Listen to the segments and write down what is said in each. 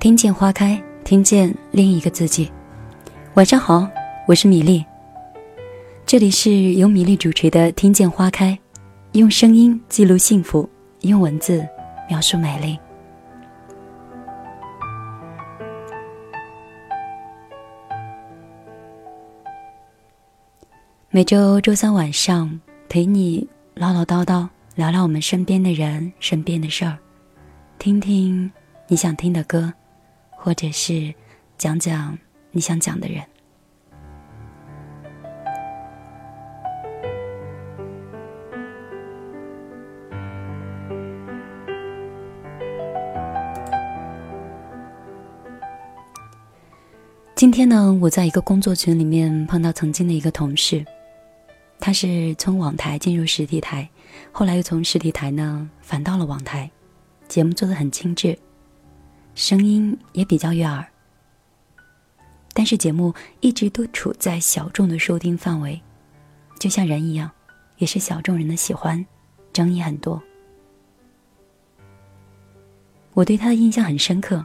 听见花开，听见另一个自己。晚上好，我是米粒。这里是由米粒主持的《听见花开》，用声音记录幸福，用文字描述美丽。每周周三晚上，陪你唠唠叨叨，聊聊我们身边的人、身边的事儿，听听你想听的歌。或者是讲讲你想讲的人。今天呢，我在一个工作群里面碰到曾经的一个同事，他是从网台进入实体台，后来又从实体台呢返到了网台，节目做的很精致。声音也比较悦耳，但是节目一直都处在小众的收听范围，就像人一样，也是小众人的喜欢，争议很多。我对他的印象很深刻，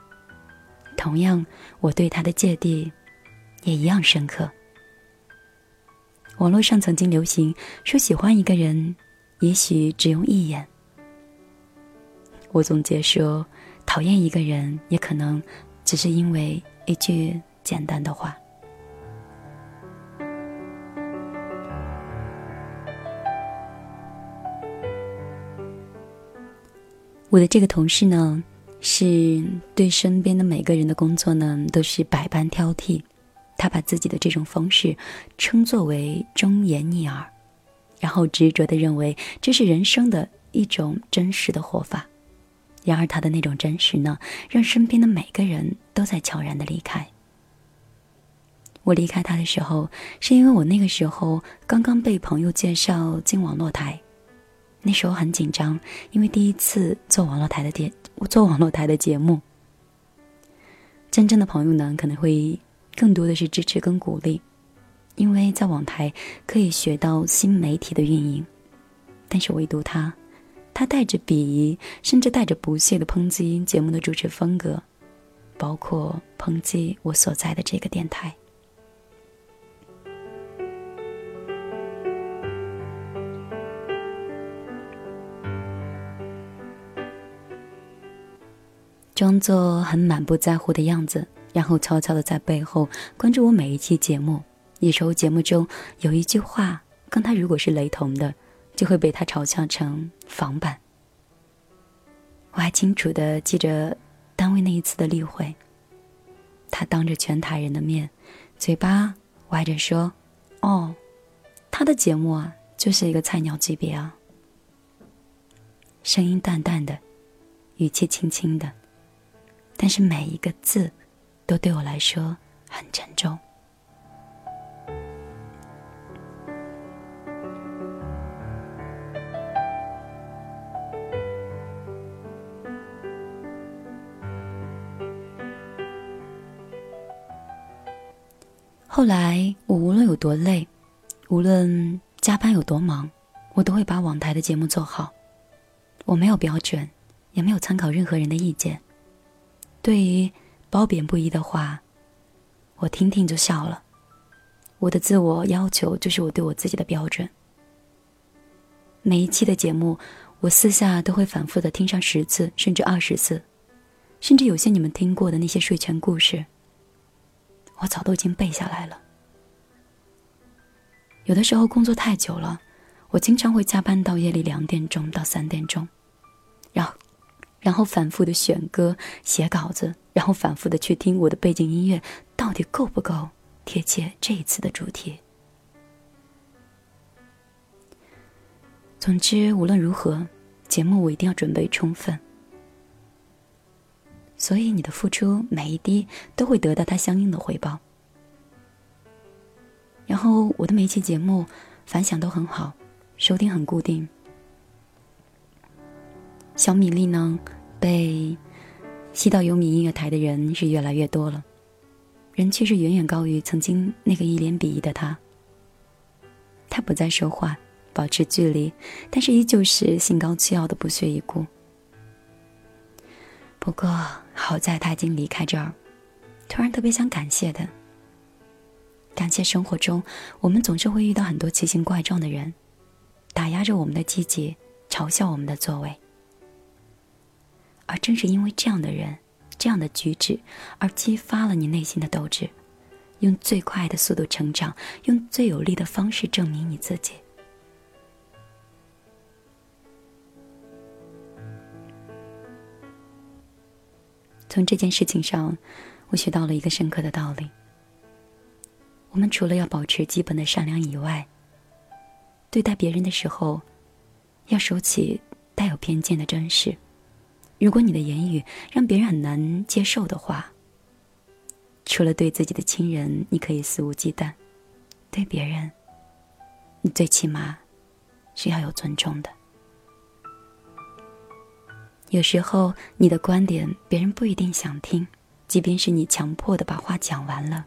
同样，我对他的芥蒂也一样深刻。网络上曾经流行说，喜欢一个人，也许只用一眼。我总结说。讨厌一个人，也可能只是因为一句简单的话。我的这个同事呢，是对身边的每个人的工作呢，都是百般挑剔。他把自己的这种方式称作为忠言逆耳，然后执着的认为这是人生的一种真实的活法。然而，他的那种真实呢，让身边的每个人都在悄然的离开。我离开他的时候，是因为我那个时候刚刚被朋友介绍进网络台，那时候很紧张，因为第一次做网络台的电，做网络台的节目。真正的朋友呢，可能会更多的是支持跟鼓励，因为在网台可以学到新媒体的运营，但是唯独他。他带着鄙夷，甚至带着不屑的抨击节目的主持风格，包括抨击我所在的这个电台。装作很满不在乎的样子，然后悄悄的在背后关注我每一期节目。有时候节目中有一句话跟他如果是雷同的。就会被他嘲笑成仿版。我还清楚的记着单位那一次的例会，他当着全台人的面，嘴巴歪着说：“哦，他的节目啊，就是一个菜鸟级别啊。”声音淡淡的，语气轻轻的，但是每一个字，都对我来说很沉重。后来，我无论有多累，无论加班有多忙，我都会把网台的节目做好。我没有标准，也没有参考任何人的意见。对于褒贬不一的话，我听听就笑了。我的自我要求就是我对我自己的标准。每一期的节目，我私下都会反复的听上十次，甚至二十次，甚至有些你们听过的那些睡前故事。我早都已经背下来了。有的时候工作太久了，我经常会加班到夜里两点钟到三点钟，然后，然后反复的选歌、写稿子，然后反复的去听我的背景音乐到底够不够贴切这一次的主题。总之，无论如何，节目我一定要准备充分。所以你的付出每一滴都会得到它相应的回报。然后我的每一期节目反响都很好，收听很固定。小米粒呢，被吸到有米音乐台的人是越来越多了，人气是远远高于曾经那个一脸鄙夷的他。他不再说话，保持距离，但是依旧是心高气傲的不屑一顾。不过。好在他已经离开这儿，突然特别想感谢他。感谢生活中，我们总是会遇到很多奇形怪状的人，打压着我们的积极，嘲笑我们的作为。而正是因为这样的人，这样的举止，而激发了你内心的斗志，用最快的速度成长，用最有力的方式证明你自己。从这件事情上，我学到了一个深刻的道理。我们除了要保持基本的善良以外，对待别人的时候，要收起带有偏见的真实。如果你的言语让别人很难接受的话，除了对自己的亲人，你可以肆无忌惮；对别人，你最起码是要有尊重的。有时候，你的观点别人不一定想听，即便是你强迫的把话讲完了，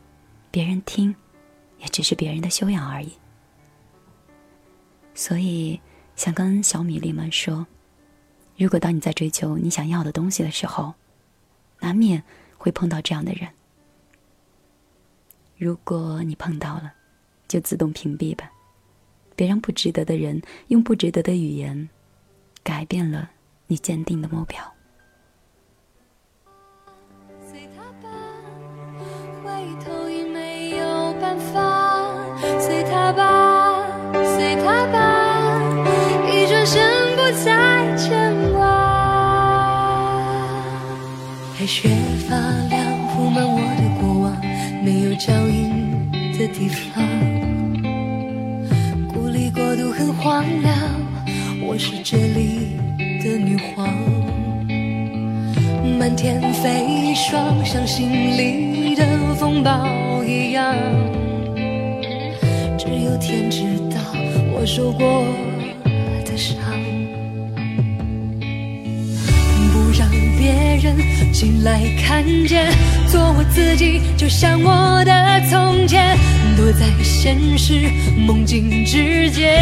别人听，也只是别人的修养而已。所以，想跟小米粒们说，如果当你在追求你想要的东西的时候，难免会碰到这样的人。如果你碰到了，就自动屏蔽吧，别让不值得的人用不值得的语言改变了。你坚定的目标。随他吧，回头已没有办法。随他吧，随他吧，一转身不再牵挂。白雪发亮，铺满我的过往，没有脚印的地方。孤立过度很荒凉，我是这里。的女皇，满天飞霜，像心里的风暴一样。只有天知道我受过的伤。不让别人进来看见，做我自己，就像我的从前，躲在现实梦境之间。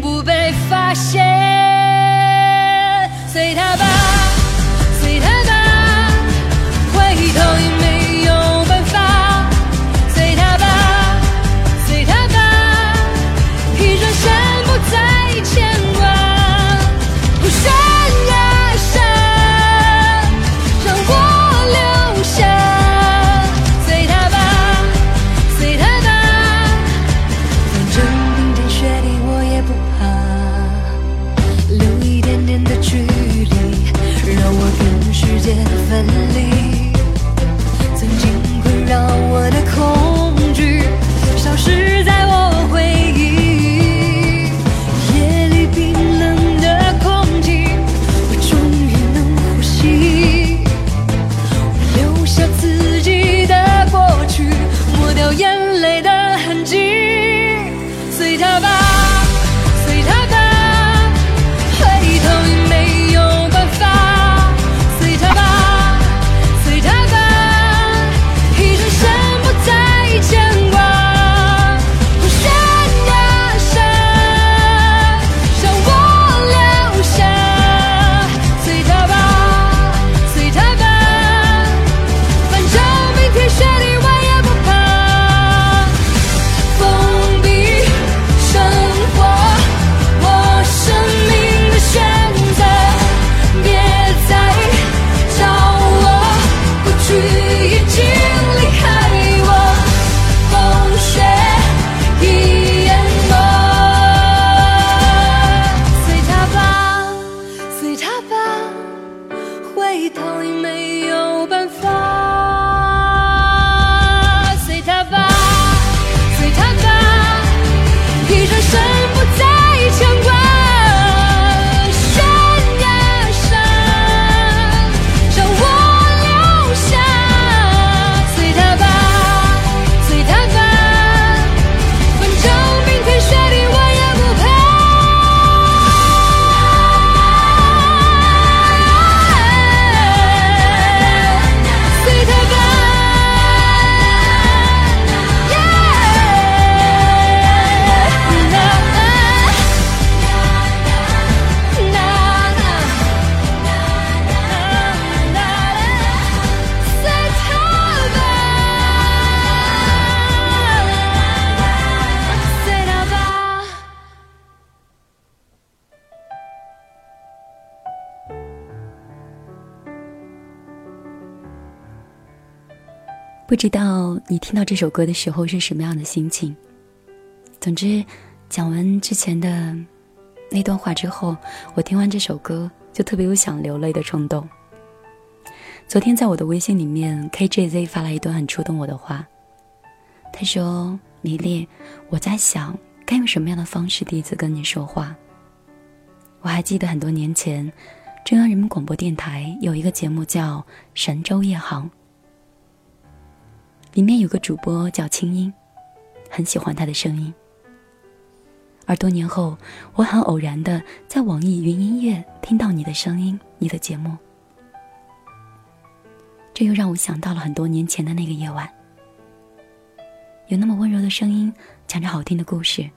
不被发现，随他吧，不知道你听到这首歌的时候是什么样的心情。总之，讲完之前的那段话之后，我听完这首歌就特别有想流泪的冲动。昨天在我的微信里面，KJZ 发了一段很触动我的话。他说：“米粒，我在想该用什么样的方式第一次跟你说话。我还记得很多年前，中央人民广播电台有一个节目叫《神州夜航》，里面有个主播叫青音，很喜欢他的声音。而多年后，我很偶然的在网易云音乐听到你的声音，你的节目。”这又让我想到了很多年前的那个夜晚，有那么温柔的声音讲着好听的故事，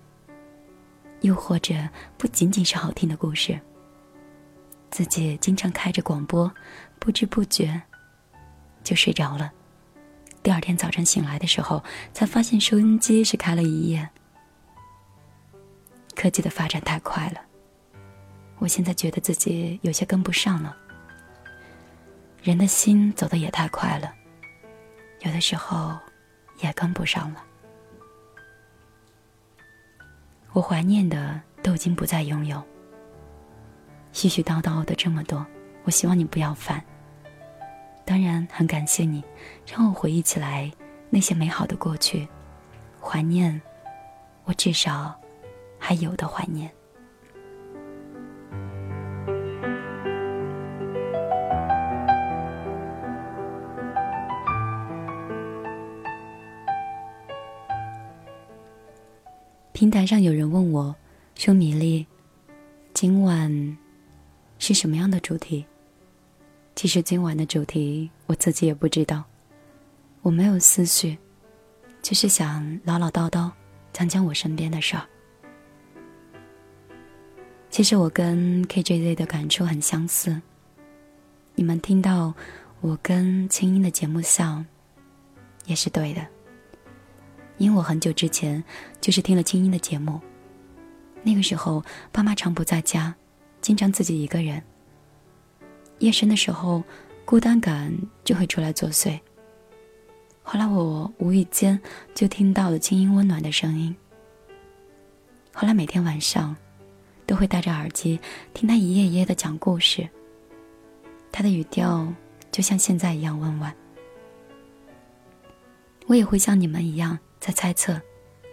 又或者不仅仅是好听的故事。自己经常开着广播，不知不觉就睡着了。第二天早晨醒来的时候，才发现收音机是开了一夜。科技的发展太快了，我现在觉得自己有些跟不上了。人的心走得也太快了，有的时候也跟不上了。我怀念的都已经不再拥有，絮絮叨叨的这么多，我希望你不要烦。当然，很感谢你，让我回忆起来那些美好的过去，怀念我至少还有的怀念。平台上有人问我，说：“米粒，今晚是什么样的主题？”其实今晚的主题我自己也不知道，我没有思绪，就是想唠唠叨叨，讲讲我身边的事儿。其实我跟 KJZ 的感触很相似，你们听到我跟青音的节目笑，也是对的。因为我很久之前就是听了青音的节目，那个时候爸妈常不在家，经常自己一个人。夜深的时候，孤单感就会出来作祟。后来我无意间就听到了轻音温暖的声音。后来每天晚上，都会戴着耳机听他一页一页的讲故事。他的语调就像现在一样温婉。我也会像你们一样。在猜测，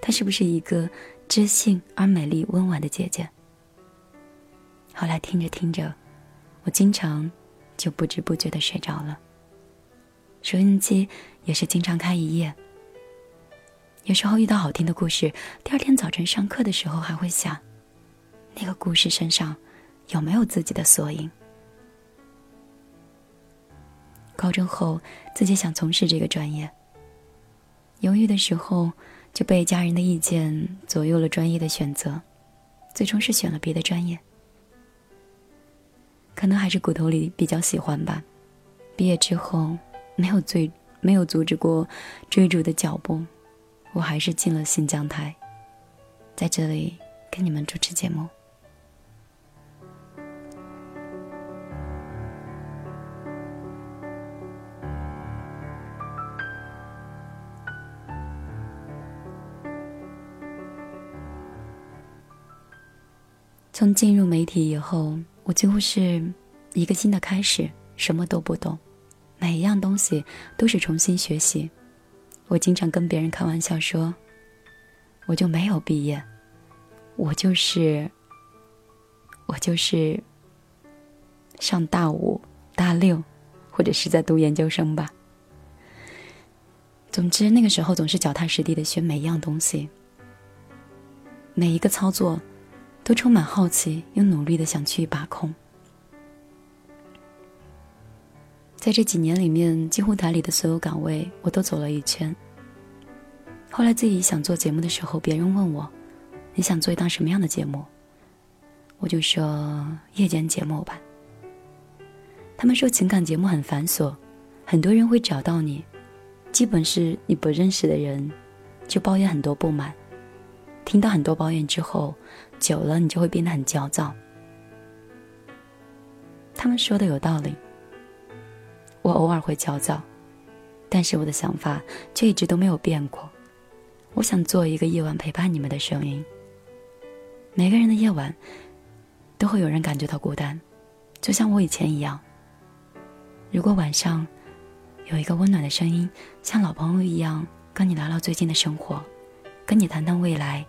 她是不是一个知性而美丽、温婉的姐姐。后来听着听着，我经常就不知不觉的睡着了。收音机也是经常开一夜。有时候遇到好听的故事，第二天早晨上课的时候还会想，那个故事身上有没有自己的缩影。高中后，自己想从事这个专业。犹豫的时候，就被家人的意见左右了专业的选择，最终是选了别的专业。可能还是骨头里比较喜欢吧。毕业之后，没有追，没有阻止过追逐的脚步，我还是进了新疆台，在这里跟你们主持节目。从进入媒体以后，我几乎是一个新的开始，什么都不懂，每一样东西都是重新学习。我经常跟别人开玩笑说，我就没有毕业，我就是，我就是上大五、大六，或者是在读研究生吧。总之，那个时候总是脚踏实地的学每一样东西，每一个操作。都充满好奇，又努力的想去把控。在这几年里面，几乎台里的所有岗位我都走了一圈。后来自己想做节目的时候，别人问我：“你想做一档什么样的节目？”我就说：“夜间节目吧。”他们说情感节目很繁琐，很多人会找到你，基本是你不认识的人，就抱怨很多不满。听到很多抱怨之后。久了，你就会变得很焦躁。他们说的有道理，我偶尔会焦躁，但是我的想法却一直都没有变过。我想做一个夜晚陪伴你们的声音。每个人的夜晚，都会有人感觉到孤单，就像我以前一样。如果晚上有一个温暖的声音，像老朋友一样跟你聊聊最近的生活，跟你谈谈未来，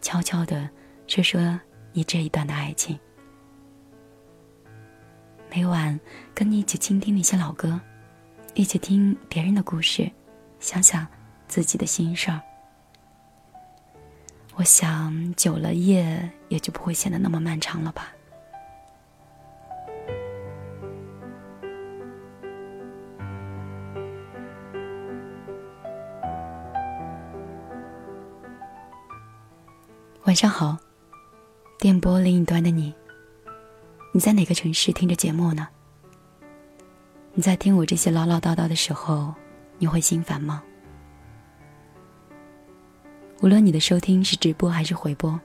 悄悄的说说你这一段的爱情。每晚跟你一起倾听那些老歌，一起听别人的故事，想想自己的心事儿。我想久了，夜也就不会显得那么漫长了吧。晚上好，电波另一端的你。你在哪个城市听着节目呢？你在听我这些唠唠叨叨的时候，你会心烦吗？无论你的收听是直播还是回播，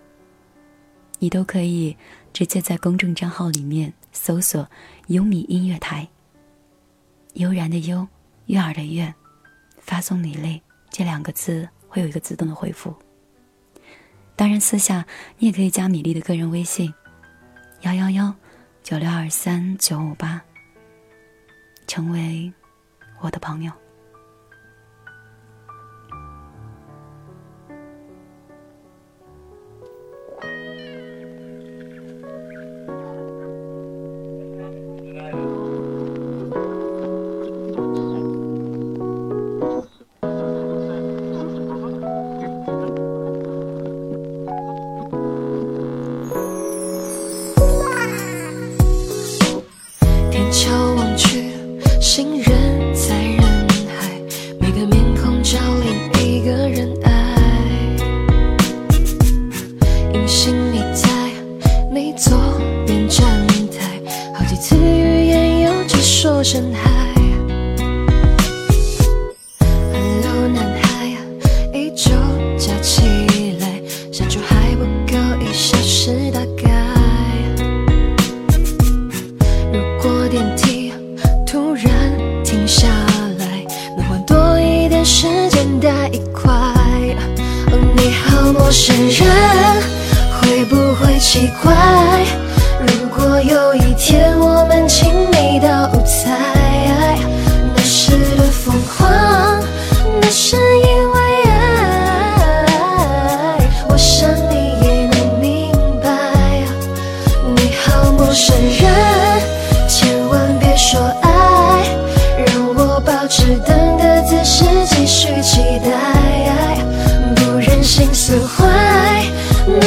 你都可以直接在公众账号里面搜索“优米音乐台”，悠然的悠，悦耳的悦，发送“米粒”这两个字，会有一个自动的回复。当然，私下你也可以加米粒的个人微信：幺幺幺。九六二三九五八，成为我的朋友。人会不会奇怪？如果有一天我们亲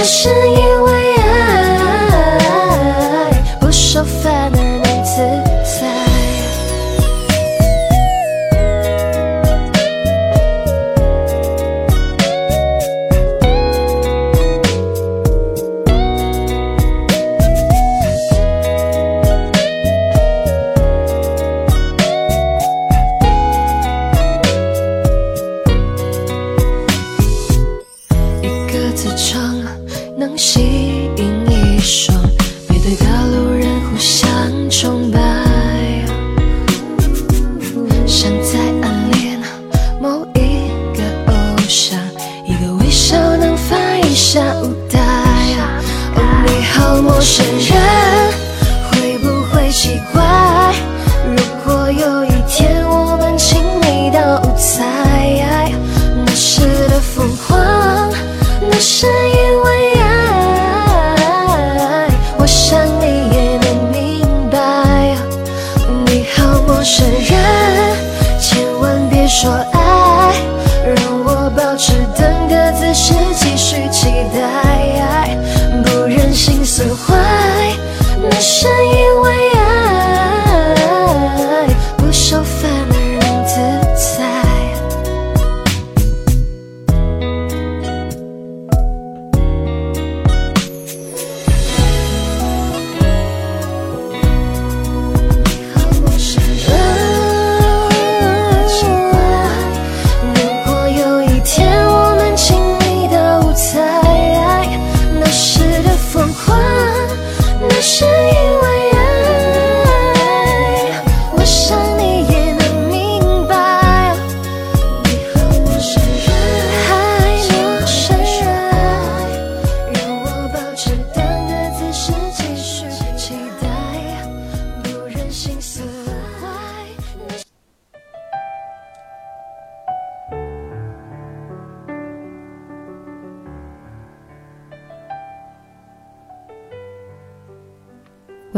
是因。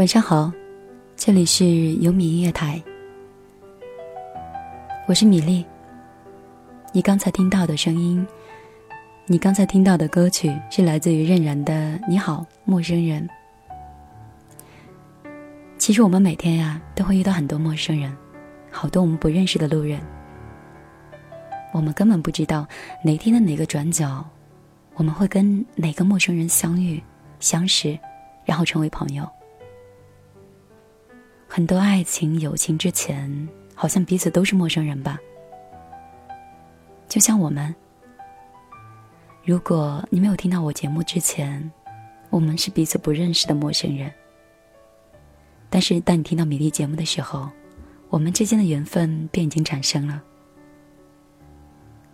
晚上好，这里是有米音乐台，我是米粒。你刚才听到的声音，你刚才听到的歌曲是来自于任然的《你好，陌生人》。其实我们每天呀都会遇到很多陌生人，好多我们不认识的路人，我们根本不知道哪天的哪个转角，我们会跟哪个陌生人相遇、相识，然后成为朋友。很多爱情、友情之前，好像彼此都是陌生人吧。就像我们，如果你没有听到我节目之前，我们是彼此不认识的陌生人。但是当你听到米粒节目的时候，我们之间的缘分便已经产生了。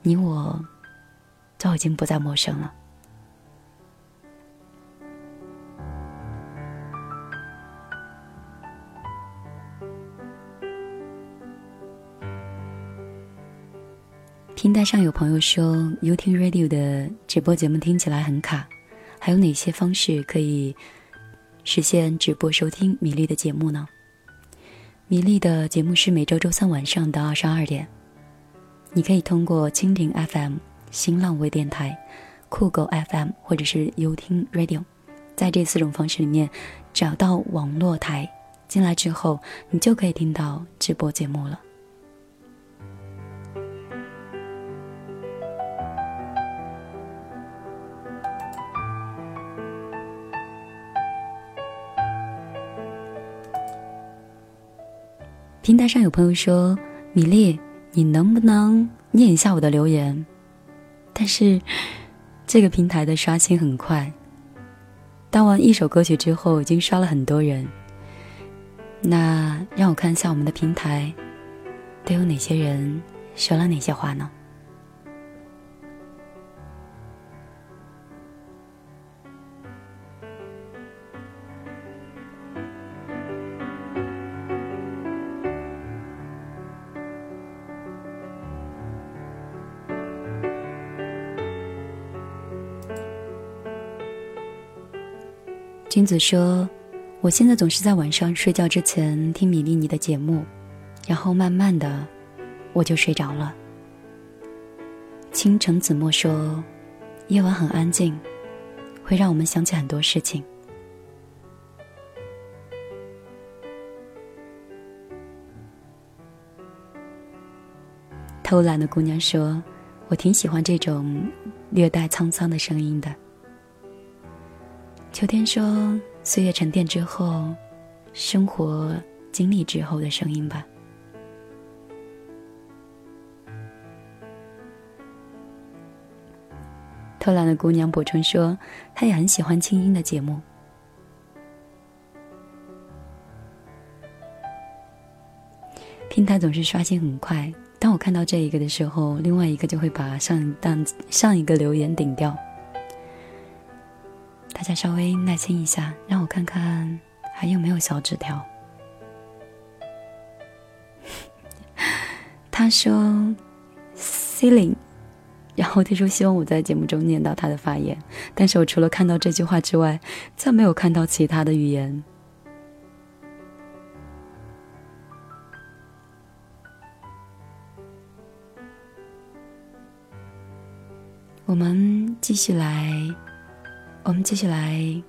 你我，都已经不再陌生了。平台上有朋友说，You 听 Radio 的直播节目听起来很卡，还有哪些方式可以实现直播收听米粒的节目呢？米粒的节目是每周周三晚上的二十二点，你可以通过蜻蜓 FM、新浪微电台、酷狗 FM 或者是 You 听 Radio，在这四种方式里面找到网络台，进来之后你就可以听到直播节目了。平台上有朋友说：“米粒，你能不能念一下我的留言？”但是，这个平台的刷新很快。当完一首歌曲之后，已经刷了很多人。那让我看一下我们的平台，都有哪些人说了哪些话呢？君子说：“我现在总是在晚上睡觉之前听米粒你的节目，然后慢慢的我就睡着了。”倾城子墨说：“夜晚很安静，会让我们想起很多事情。”偷懒的姑娘说：“我挺喜欢这种略带沧桑的声音的。”秋天说：“岁月沉淀之后，生活经历之后的声音吧。”偷懒的姑娘补充说：“她也很喜欢清音的节目。”平台总是刷新很快，当我看到这一个的时候，另外一个就会把上一档上一个留言顶掉。大家稍微耐心一下，让我看看还有没有小纸条。他说：“ceiling。”然后他说：“希望我在节目中念到他的发言。”但是我除了看到这句话之外，再没有看到其他的语言。我们继续来。我们继续来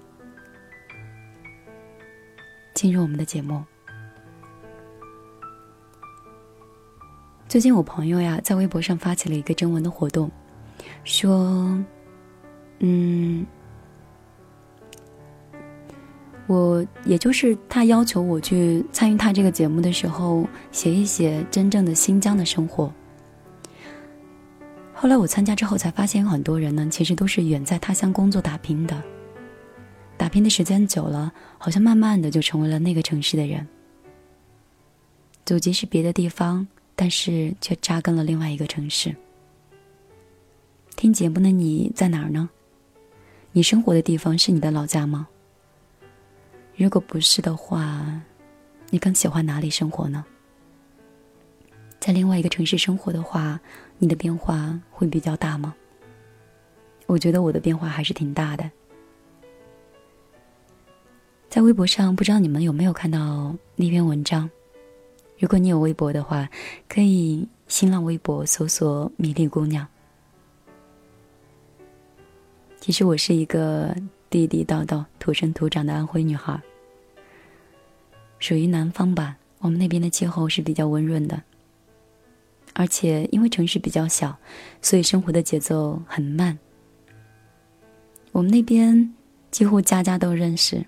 进入我们的节目。最近我朋友呀在微博上发起了一个征文的活动，说：“嗯，我也就是他要求我去参与他这个节目的时候，写一写真正的新疆的生活。”后来我参加之后才发现，有很多人呢，其实都是远在他乡工作打拼的。打拼的时间久了，好像慢慢的就成为了那个城市的人。祖籍是别的地方，但是却扎根了另外一个城市。听节目的你在哪儿呢？你生活的地方是你的老家吗？如果不是的话，你更喜欢哪里生活呢？在另外一个城市生活的话，你的变化会比较大吗？我觉得我的变化还是挺大的。在微博上，不知道你们有没有看到那篇文章？如果你有微博的话，可以新浪微博搜索“米粒姑娘”。其实我是一个地地道道、土生土长的安徽女孩，属于南方吧。我们那边的气候是比较温润的，而且因为城市比较小，所以生活的节奏很慢。我们那边几乎家家都认识。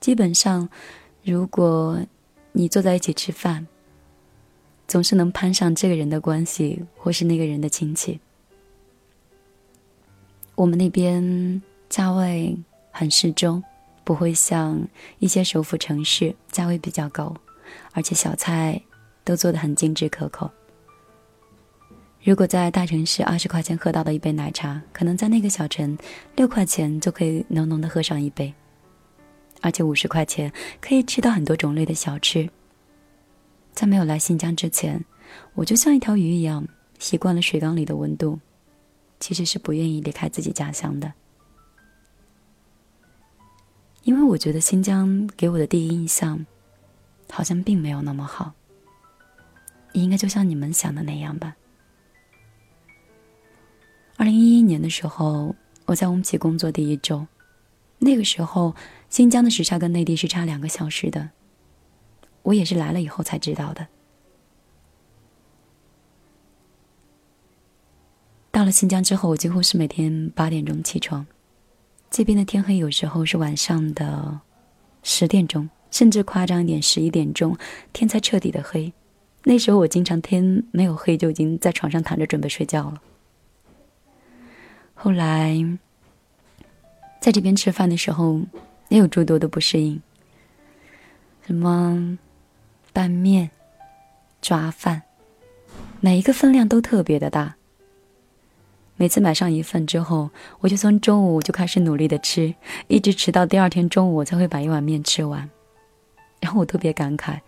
基本上，如果你坐在一起吃饭，总是能攀上这个人的关系，或是那个人的亲戚。我们那边价位很适中，不会像一些首府城市价位比较高，而且小菜都做的很精致可口。如果在大城市二十块钱喝到的一杯奶茶，可能在那个小城六块钱就可以浓浓的喝上一杯。而且五十块钱可以吃到很多种类的小吃。在没有来新疆之前，我就像一条鱼一样，习惯了水缸里的温度，其实是不愿意离开自己家乡的。因为我觉得新疆给我的第一印象，好像并没有那么好。应该就像你们想的那样吧。二零一一年的时候，我在乌鲁木齐工作第一周，那个时候。新疆的时差跟内地是差两个小时的，我也是来了以后才知道的。到了新疆之后，我几乎是每天八点钟起床，这边的天黑有时候是晚上的十点钟，甚至夸张一点，十一点钟天才彻底的黑。那时候我经常天没有黑就已经在床上躺着准备睡觉了。后来在这边吃饭的时候。也有诸多的不适应，什么拌面、抓饭，每一个分量都特别的大。每次买上一份之后，我就从中午就开始努力的吃，一直吃到第二天中午，我才会把一碗面吃完。然后我特别感慨，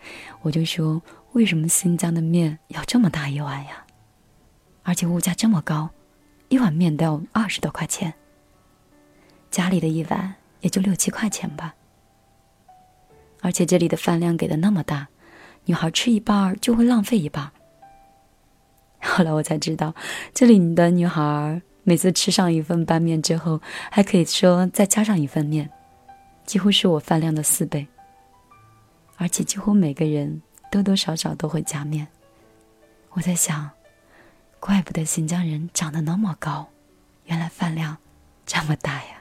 我就说：为什么新疆的面要这么大一碗呀？而且物价这么高，一碗面都要二十多块钱。家里的一碗。也就六七块钱吧，而且这里的饭量给的那么大，女孩吃一半就会浪费一半。后来我才知道，这里的女孩每次吃上一份拌面之后，还可以说再加上一份面，几乎是我饭量的四倍。而且几乎每个人多多少少都会加面。我在想，怪不得新疆人长得那么高，原来饭量这么大呀。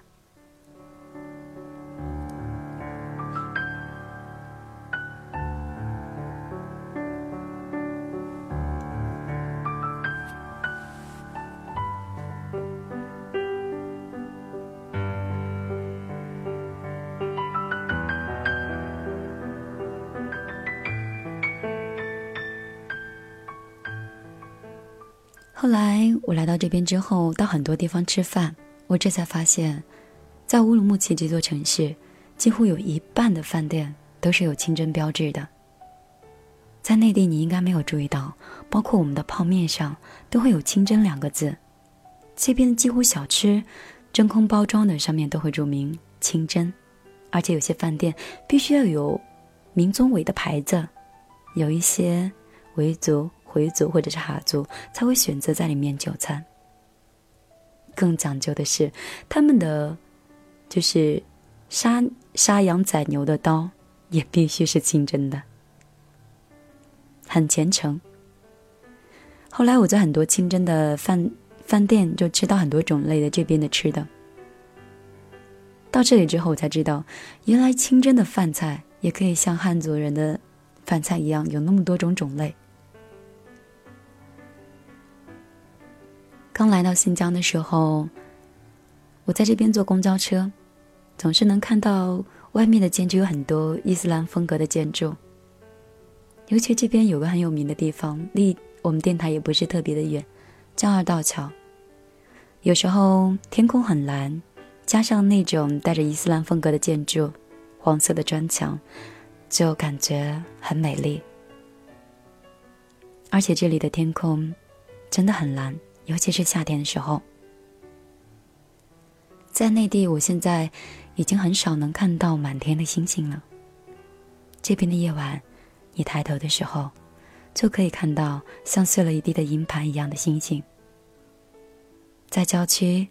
我来到这边之后，到很多地方吃饭，我这才发现，在乌鲁木齐这座城市，几乎有一半的饭店都是有清真标志的。在内地你应该没有注意到，包括我们的泡面上都会有“清真”两个字。这边几乎小吃，真空包装的上面都会注明“清真”，而且有些饭店必须要有民宗委的牌子，有一些维族。回族或者是哈族才会选择在里面就餐。更讲究的是，他们的就是杀杀羊宰牛的刀也必须是清真的，很虔诚。后来我在很多清真的饭饭店就吃到很多种类的这边的吃的。到这里之后，我才知道，原来清真的饭菜也可以像汉族人的饭菜一样，有那么多种种类。刚来到新疆的时候，我在这边坐公交车，总是能看到外面的建筑有很多伊斯兰风格的建筑。尤其这边有个很有名的地方，离我们电台也不是特别的远，叫二道桥。有时候天空很蓝，加上那种带着伊斯兰风格的建筑，黄色的砖墙，就感觉很美丽。而且这里的天空真的很蓝。尤其是夏天的时候，在内地，我现在已经很少能看到满天的星星了。这边的夜晚，你抬头的时候，就可以看到像碎了一地的银盘一样的星星。在郊区，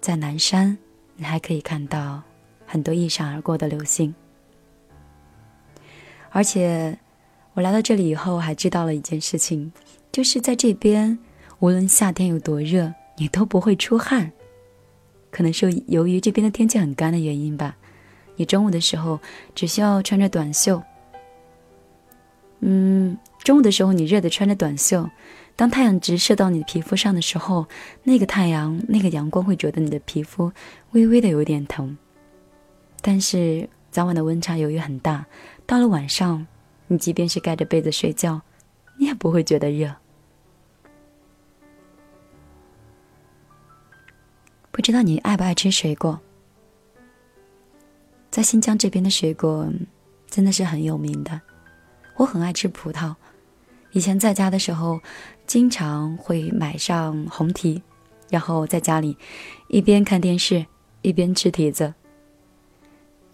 在南山，你还可以看到很多一闪而过的流星。而且，我来到这里以后，还知道了一件事情，就是在这边，无论夏天有多热，你都不会出汗。可能是由于这边的天气很干的原因吧。你中午的时候只需要穿着短袖，嗯，中午的时候你热的穿着短袖，当太阳直射到你的皮肤上的时候，那个太阳那个阳光会觉得你的皮肤微微的有点疼。但是早晚的温差由于很大，到了晚上，你即便是盖着被子睡觉，你也不会觉得热。不知道你爱不爱吃水果？在新疆这边的水果真的是很有名的，我很爱吃葡萄。以前在家的时候，经常会买上红提，然后在家里一边看电视一边吃提子。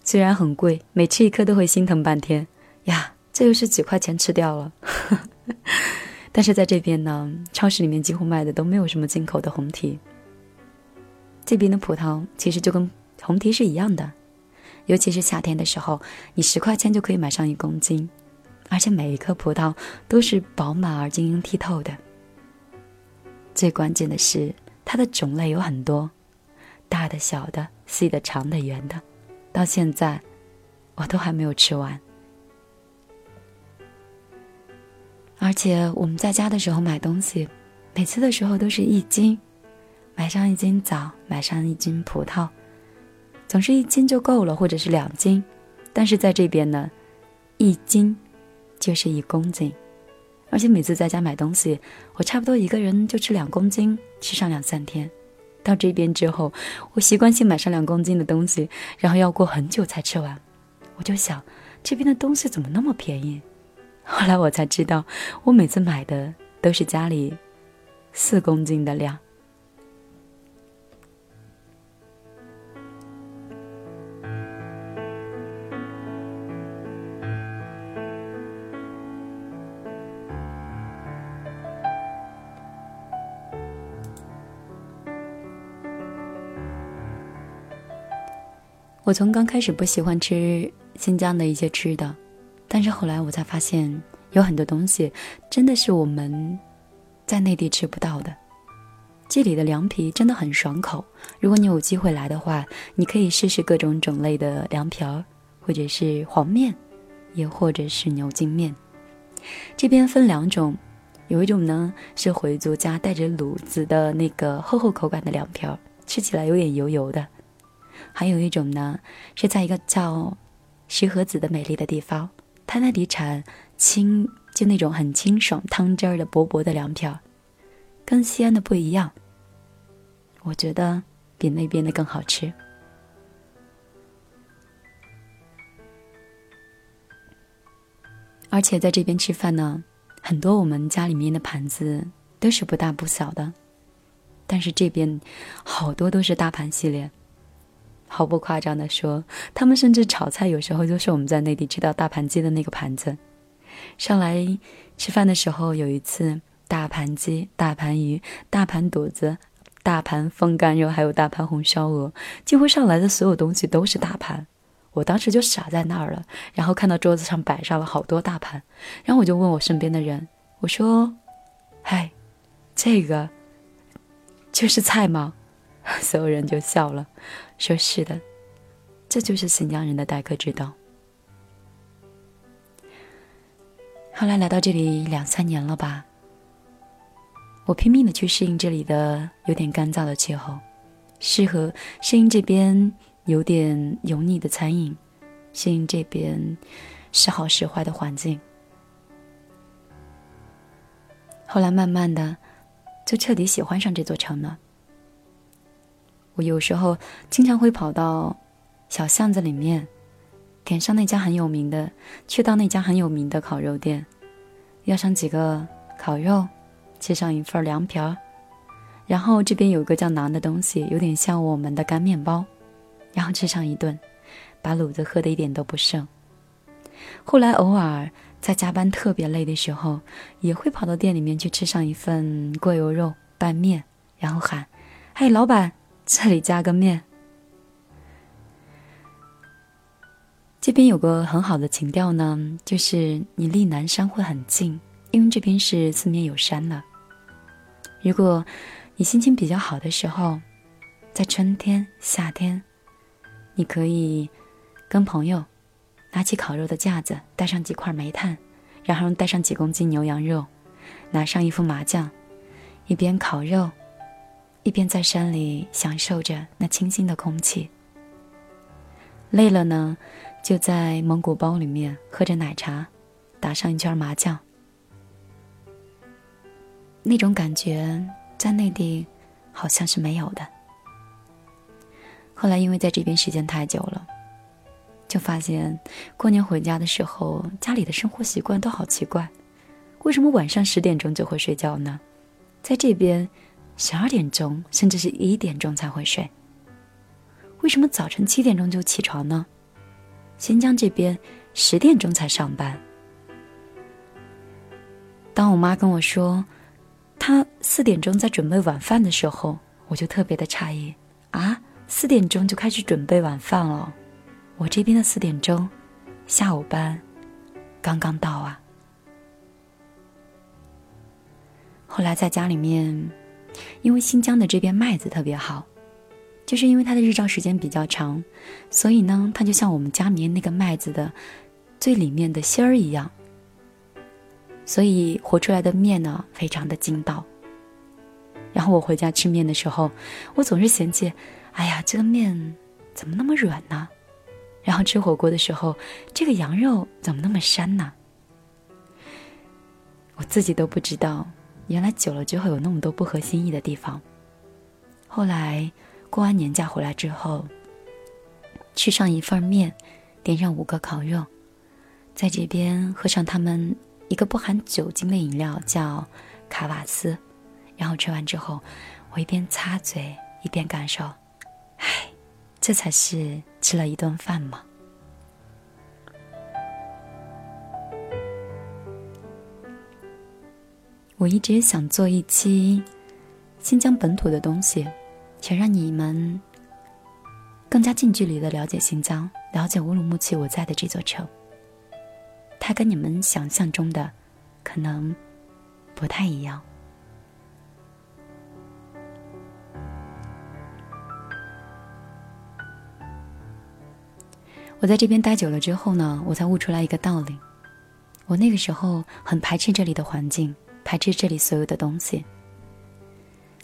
虽然很贵，每吃一颗都会心疼半天呀，这又是几块钱吃掉了。但是在这边呢，超市里面几乎卖的都没有什么进口的红提。这边的葡萄其实就跟红提是一样的，尤其是夏天的时候，你十块钱就可以买上一公斤，而且每一颗葡萄都是饱满而晶莹剔透的。最关键的是，它的种类有很多，大的、小的、细的、长的、圆的，到现在我都还没有吃完。而且我们在家的时候买东西，每次的时候都是一斤。买上一斤枣，买上一斤葡萄，总是一斤就够了，或者是两斤。但是在这边呢，一斤就是一公斤，而且每次在家买东西，我差不多一个人就吃两公斤，吃上两三天。到这边之后，我习惯性买上两公斤的东西，然后要过很久才吃完。我就想，这边的东西怎么那么便宜？后来我才知道，我每次买的都是家里四公斤的量。我从刚开始不喜欢吃新疆的一些吃的，但是后来我才发现有很多东西真的是我们在内地吃不到的。这里的凉皮真的很爽口，如果你有机会来的话，你可以试试各种种类的凉皮儿，或者是黄面，也或者是牛筋面。这边分两种，有一种呢是回族家带着卤子的那个厚厚口感的凉皮儿，吃起来有点油油的。还有一种呢，是在一个叫石河子的美丽的地方，它那里产清，就那种很清爽汤汁儿的薄薄的凉皮儿，跟西安的不一样。我觉得比那边的更好吃。而且在这边吃饭呢，很多我们家里面的盘子都是不大不小的，但是这边好多都是大盘系列。毫不夸张的说，他们甚至炒菜有时候就是我们在内地吃到大盘鸡的那个盘子。上来吃饭的时候，有一次大盘鸡、大盘鱼、大盘肚子、大盘风干肉，还有大盘红烧鹅，几乎上来的所有东西都是大盘。我当时就傻在那儿了，然后看到桌子上摆上了好多大盘，然后我就问我身边的人，我说：“嗨，这个就是菜吗？” 所有人就笑了。说是的，这就是新疆人的待客之道。后来来到这里两三年了吧，我拼命的去适应这里的有点干燥的气候，适合适应这边有点油腻的餐饮，适应这边时好时坏的环境。后来慢慢的，就彻底喜欢上这座城了。有时候经常会跑到小巷子里面，点上那家很有名的，去到那家很有名的烤肉店，要上几个烤肉，切上一份凉皮儿，然后这边有个叫馕的东西，有点像我们的干面包，然后吃上一顿，把卤子喝的一点都不剩。后来偶尔在加班特别累的时候，也会跑到店里面去吃上一份过油肉拌面，然后喊：“嘿，老板，这里加个面。”这边有个很好的情调呢，就是你离南山会很近，因为这边是四面有山的。如果你心情比较好的时候，在春天、夏天，你可以跟朋友拿起烤肉的架子，带上几块煤炭，然后带上几公斤牛羊肉，拿上一副麻将，一边烤肉，一边在山里享受着那清新的空气。累了呢。就在蒙古包里面喝着奶茶，打上一圈麻将，那种感觉在内地好像是没有的。后来因为在这边时间太久了，就发现过年回家的时候，家里的生活习惯都好奇怪。为什么晚上十点钟就会睡觉呢？在这边，十二点钟甚至是一点钟才会睡。为什么早晨七点钟就起床呢？新疆这边十点钟才上班。当我妈跟我说，她四点钟在准备晚饭的时候，我就特别的诧异啊！四点钟就开始准备晚饭了，我这边的四点钟，下午班刚刚到啊。后来在家里面，因为新疆的这边麦子特别好。就是因为它的日照时间比较长，所以呢，它就像我们家里面那个麦子的最里面的芯儿一样，所以和出来的面呢非常的筋道。然后我回家吃面的时候，我总是嫌弃，哎呀，这个面怎么那么软呢？然后吃火锅的时候，这个羊肉怎么那么膻呢？我自己都不知道，原来久了就会有那么多不合心意的地方。后来。过完年假回来之后，吃上一份面，点上五个烤肉，在这边喝上他们一个不含酒精的饮料，叫卡瓦斯。然后吃完之后，我一边擦嘴一边感受，唉，这才是吃了一顿饭嘛。我一直想做一期新疆本土的东西。想让你们更加近距离的了解新疆，了解乌鲁木齐我在的这座城。它跟你们想象中的可能不太一样。我在这边待久了之后呢，我才悟出来一个道理：我那个时候很排斥这里的环境，排斥这里所有的东西。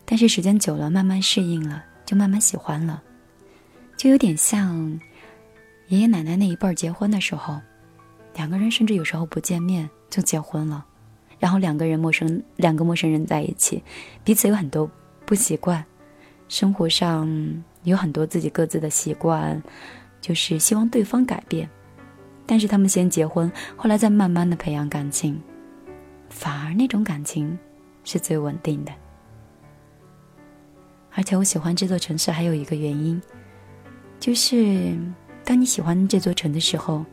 但是时间久了，慢慢适应了，就慢慢喜欢了，就有点像爷爷奶奶那一辈儿结婚的时候，两个人甚至有时候不见面就结婚了，然后两个人陌生，两个陌生人在一起，彼此有很多不习惯，生活上有很多自己各自的习惯，就是希望对方改变，但是他们先结婚，后来再慢慢的培养感情，反而那种感情是最稳定的。而且我喜欢这座城市还有一个原因，就是当你喜欢这座城的时候，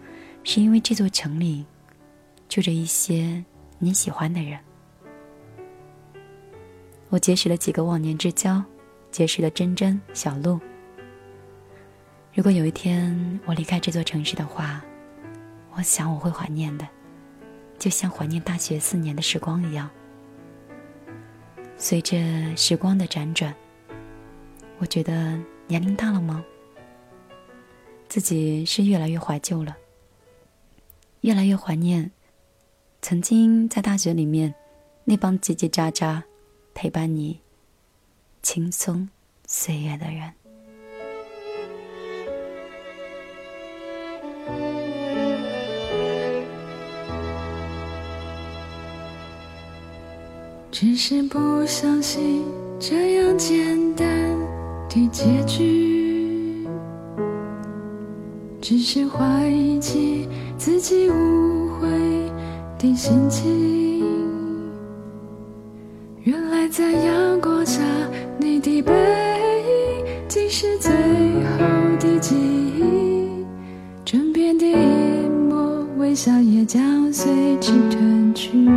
是因为这座城里住着一些你喜欢的人。我结识了几个忘年之交，结识了珍珍、小鹿。如果有一天我离开这座城市的话，我想我会怀念的，就像怀念大学四年的时光一样。随着时光的辗转。我觉得年龄大了吗？自己是越来越怀旧了，越来越怀念曾经在大学里面那帮叽叽喳喳陪伴你轻松岁月的人。只是不相信这样简单的结局只是怀疑起自己误会的心情原来在阳光下你的背影竟是最后的记忆枕边的一抹微笑也将随之褪去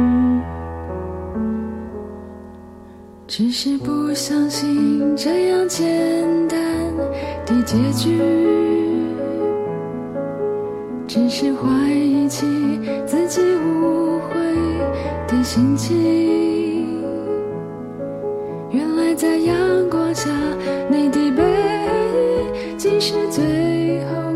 只是不相信这样简单的结局，只是怀疑起自己误会的心情。原来在阳光下，你的背影竟是最后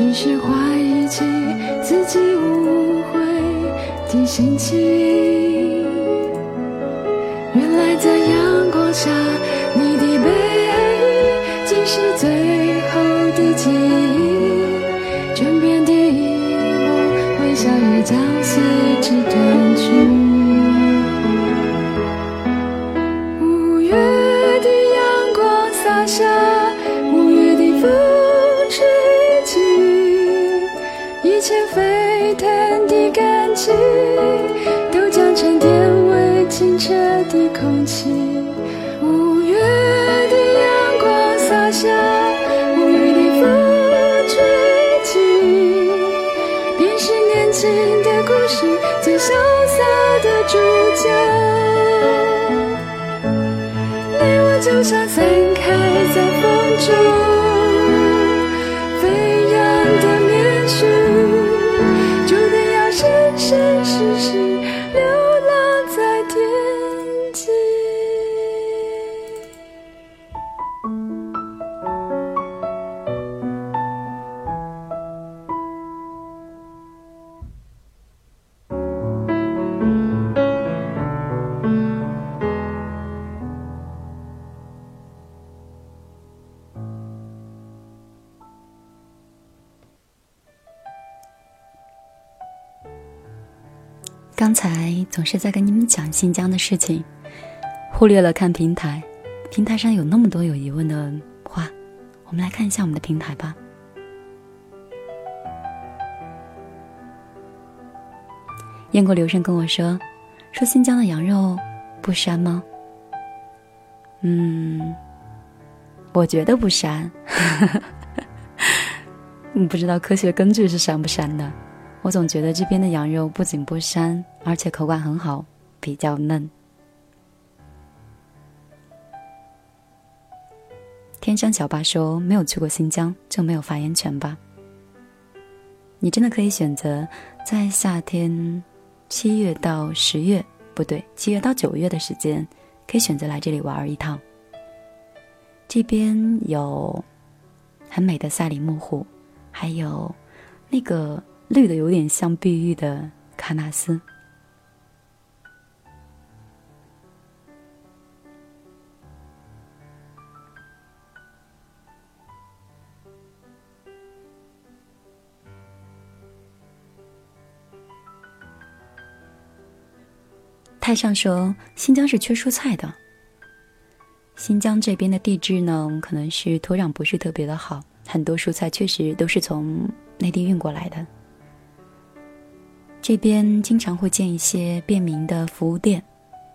只是怀疑起自己误会的心情。原来在阳光下，你的背影竟是最后的记忆，风总是在跟你们讲新疆的事情，忽略了看平台。平台上有那么多有疑问的话，我们来看一下我们的平台吧。雁过留声跟我说：“说新疆的羊肉不膻吗？”嗯，我觉得不膻。嗯，不知道科学根据是膻不膻的。我总觉得这边的羊肉不仅不膻，而且口感很好，比较嫩。天山小八说：“没有去过新疆，就没有发言权吧？”你真的可以选择在夏天，七月到十月，不对，七月到九月的时间，可以选择来这里玩一趟。这边有很美的萨里木湖，还有那个。绿的有点像碧玉的喀纳斯。太上说新疆是缺蔬菜的。新疆这边的地质呢，可能是土壤不是特别的好，很多蔬菜确实都是从内地运过来的。这边经常会建一些便民的服务店，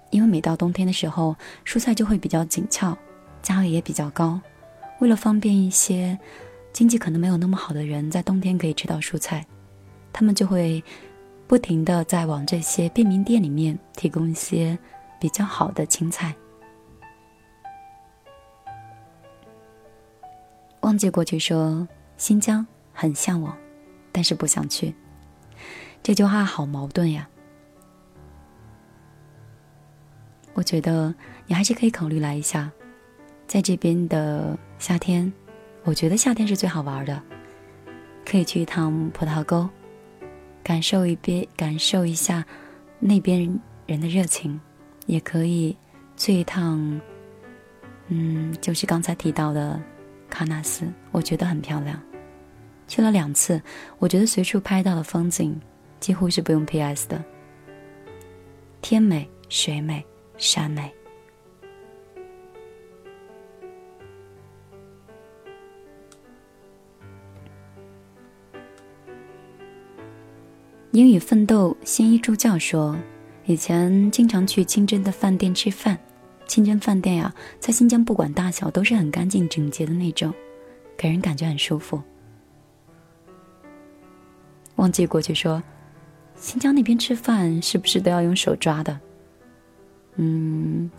因为每到冬天的时候，蔬菜就会比较紧俏，价位也比较高。为了方便一些经济可能没有那么好的人在冬天可以吃到蔬菜，他们就会不停的在往这些便民店里面提供一些比较好的青菜。忘记过去说新疆很向往，但是不想去。这句话好矛盾呀。我觉得你还是可以考虑来一下，在这边的夏天，我觉得夏天是最好玩的，可以去一趟葡萄沟，感受一边感受一下那边人的热情，也可以去一趟，嗯，就是刚才提到的。喀纳斯，我觉得很漂亮，去了两次，我觉得随处拍到的风景几乎是不用 P.S 的，天美、水美、山美。英语奋斗新一助教说，以前经常去清真的饭店吃饭。清真饭店呀，在新疆不管大小都是很干净整洁的那种，给人感觉很舒服。忘记过去说，新疆那边吃饭是不是都要用手抓的？嗯，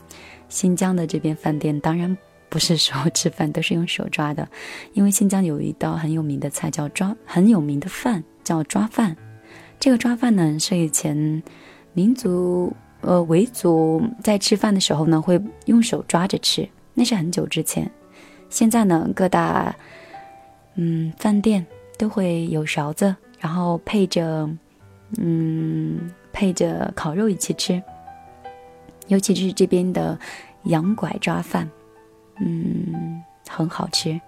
新疆的这边饭店当然不是说吃饭都是用手抓的，因为新疆有一道很有名的菜叫抓，很有名的饭叫抓饭。这个抓饭呢，是以前民族。呃，维族在吃饭的时候呢，会用手抓着吃，那是很久之前。现在呢，各大嗯饭店都会有勺子，然后配着嗯配着烤肉一起吃。尤其是这边的羊拐抓饭，嗯，很好吃。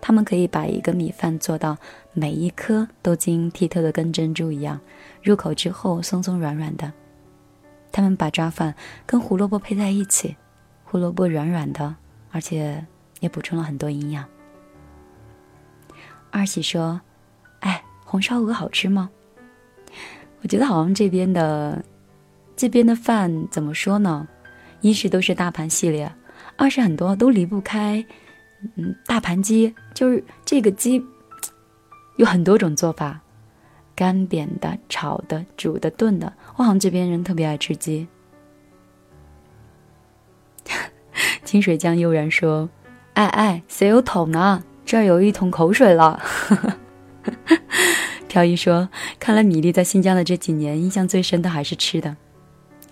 他们可以把一个米饭做到每一颗都晶莹剔透的，跟珍珠一样，入口之后松松软软的。他们把抓饭跟胡萝卜配在一起，胡萝卜软软的，而且也补充了很多营养。二喜说：“哎，红烧鹅好吃吗？”我觉得好像这边的这边的饭怎么说呢？一是都是大盘系列，二是很多都离不开嗯大盘鸡，就是这个鸡有很多种做法。干煸的、炒的、煮的、炖的，我好像这边人特别爱吃鸡。清水江悠然说：“哎哎，谁有桶呢？这儿有一桶口水了。”飘逸说：“看来米粒在新疆的这几年，印象最深的还是吃的。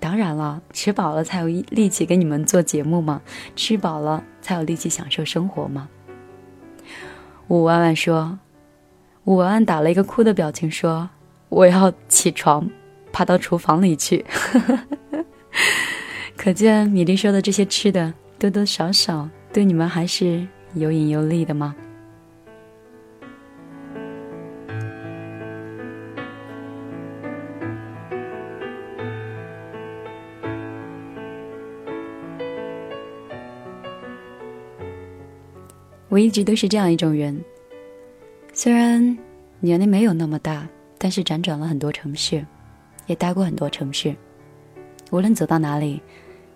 当然了，吃饱了才有力气给你们做节目嘛，吃饱了才有力气享受生活嘛。”五万万说。武文安打了一个哭的表情，说：“我要起床，爬到厨房里去。”可见米粒说的这些吃的，多多少少对你们还是有引有利的吗？我一直都是这样一种人。虽然年龄没有那么大，但是辗转了很多城市，也待过很多城市。无论走到哪里，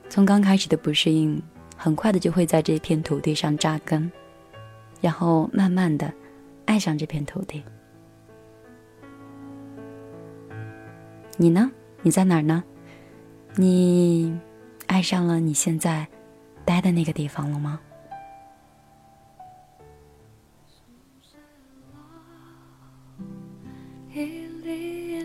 从刚开始的不适应，很快的就会在这片土地上扎根，然后慢慢的爱上这片土地。你呢？你在哪儿呢？你爱上了你现在待的那个地方了吗？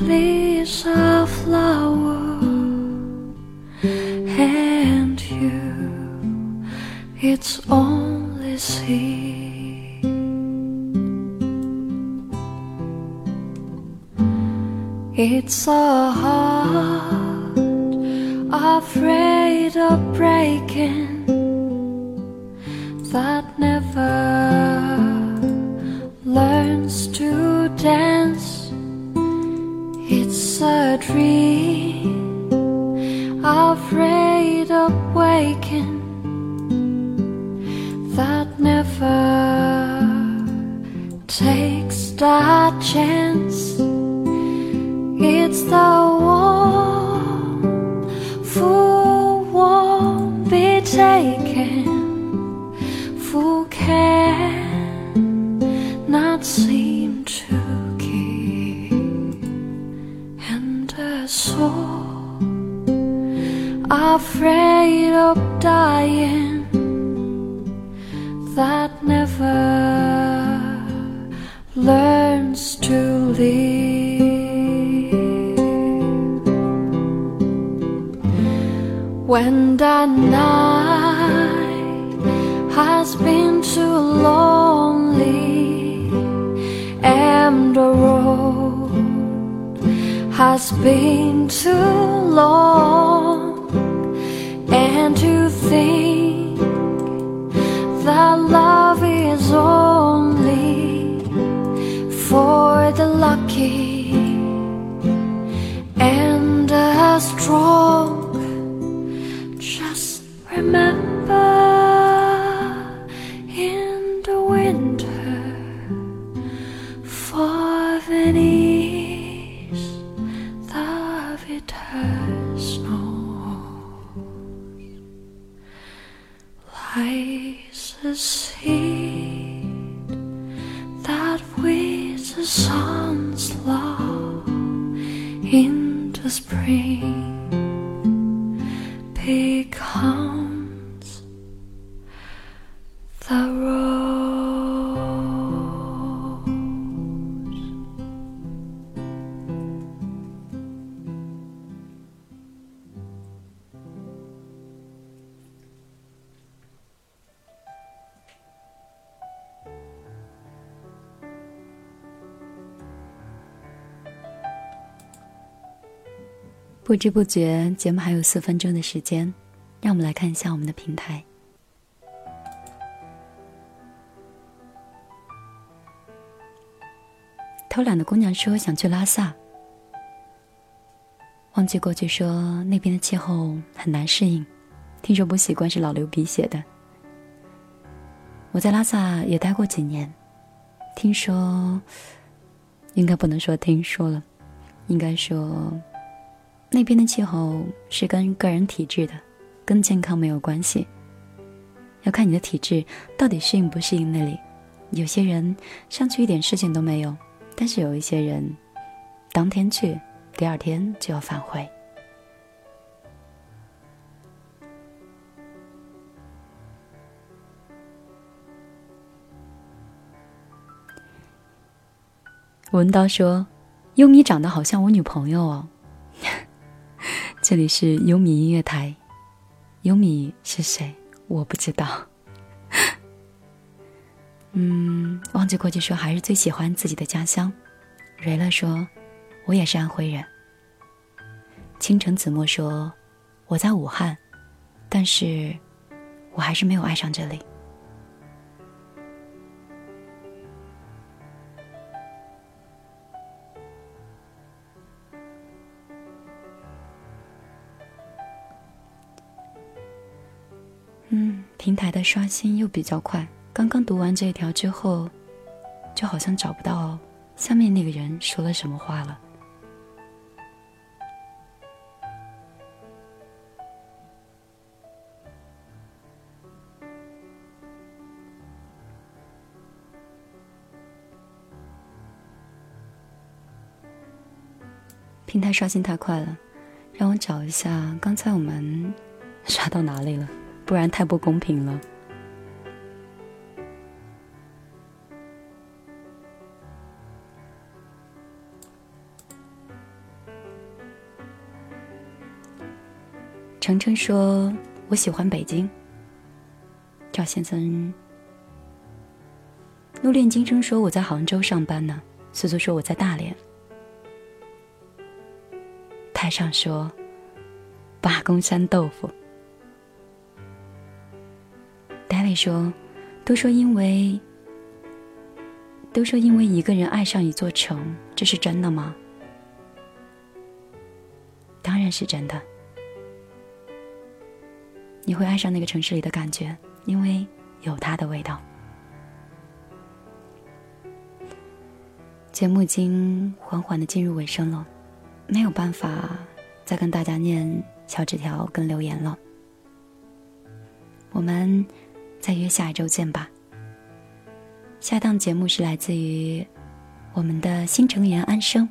leaves a flower, and you, it's only seed. It's a heart afraid of breaking that never learns to dance. A dream afraid of waking that never takes that chance. It's the one who won't be taken, who can not seem to afraid of dying that never learns to live. When the night has been too lonely and the road has been too long, to think that love is only for the lucky and the strong. 不知不觉，节目还有四分钟的时间，让我们来看一下我们的平台。偷懒的姑娘说想去拉萨，忘记过去说那边的气候很难适应，听说不习惯是老流鼻血的。我在拉萨也待过几年，听说，应该不能说听说了，应该说。那边的气候是跟个人体质的，跟健康没有关系。要看你的体质到底适应不适应那里。有些人上去一点事情都没有，但是有一些人，当天去，第二天就要返回。文刀说：“优米长得好像我女朋友哦。”这里是优米音乐台，优米是谁？我不知道。嗯，忘记过去说还是最喜欢自己的家乡。瑞乐说，我也是安徽人。倾城子墨说，我在武汉，但是我还是没有爱上这里。嗯，平台的刷新又比较快。刚刚读完这一条之后，就好像找不到下面那个人说了什么话了。平台刷新太快了，让我找一下刚才我们刷到哪里了。不然太不公平了。程程说我喜欢北京。赵先生。怒恋金生说我在杭州上班呢，苏苏说我在大连。台上说，八公山豆腐。你说：“都说因为，都说因为一个人爱上一座城，这是真的吗？”当然是真的。你会爱上那个城市里的感觉，因为有它的味道。节目已经缓缓的进入尾声了，没有办法再跟大家念小纸条跟留言了。我们再约下一周见吧。下档节目是来自于我们的新成员安生，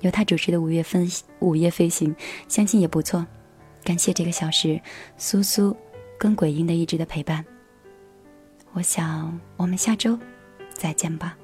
由他主持的《午夜飞午夜飞行》，相信也不错。感谢这个小时苏苏跟鬼音的一直的陪伴。我想我们下周再见吧。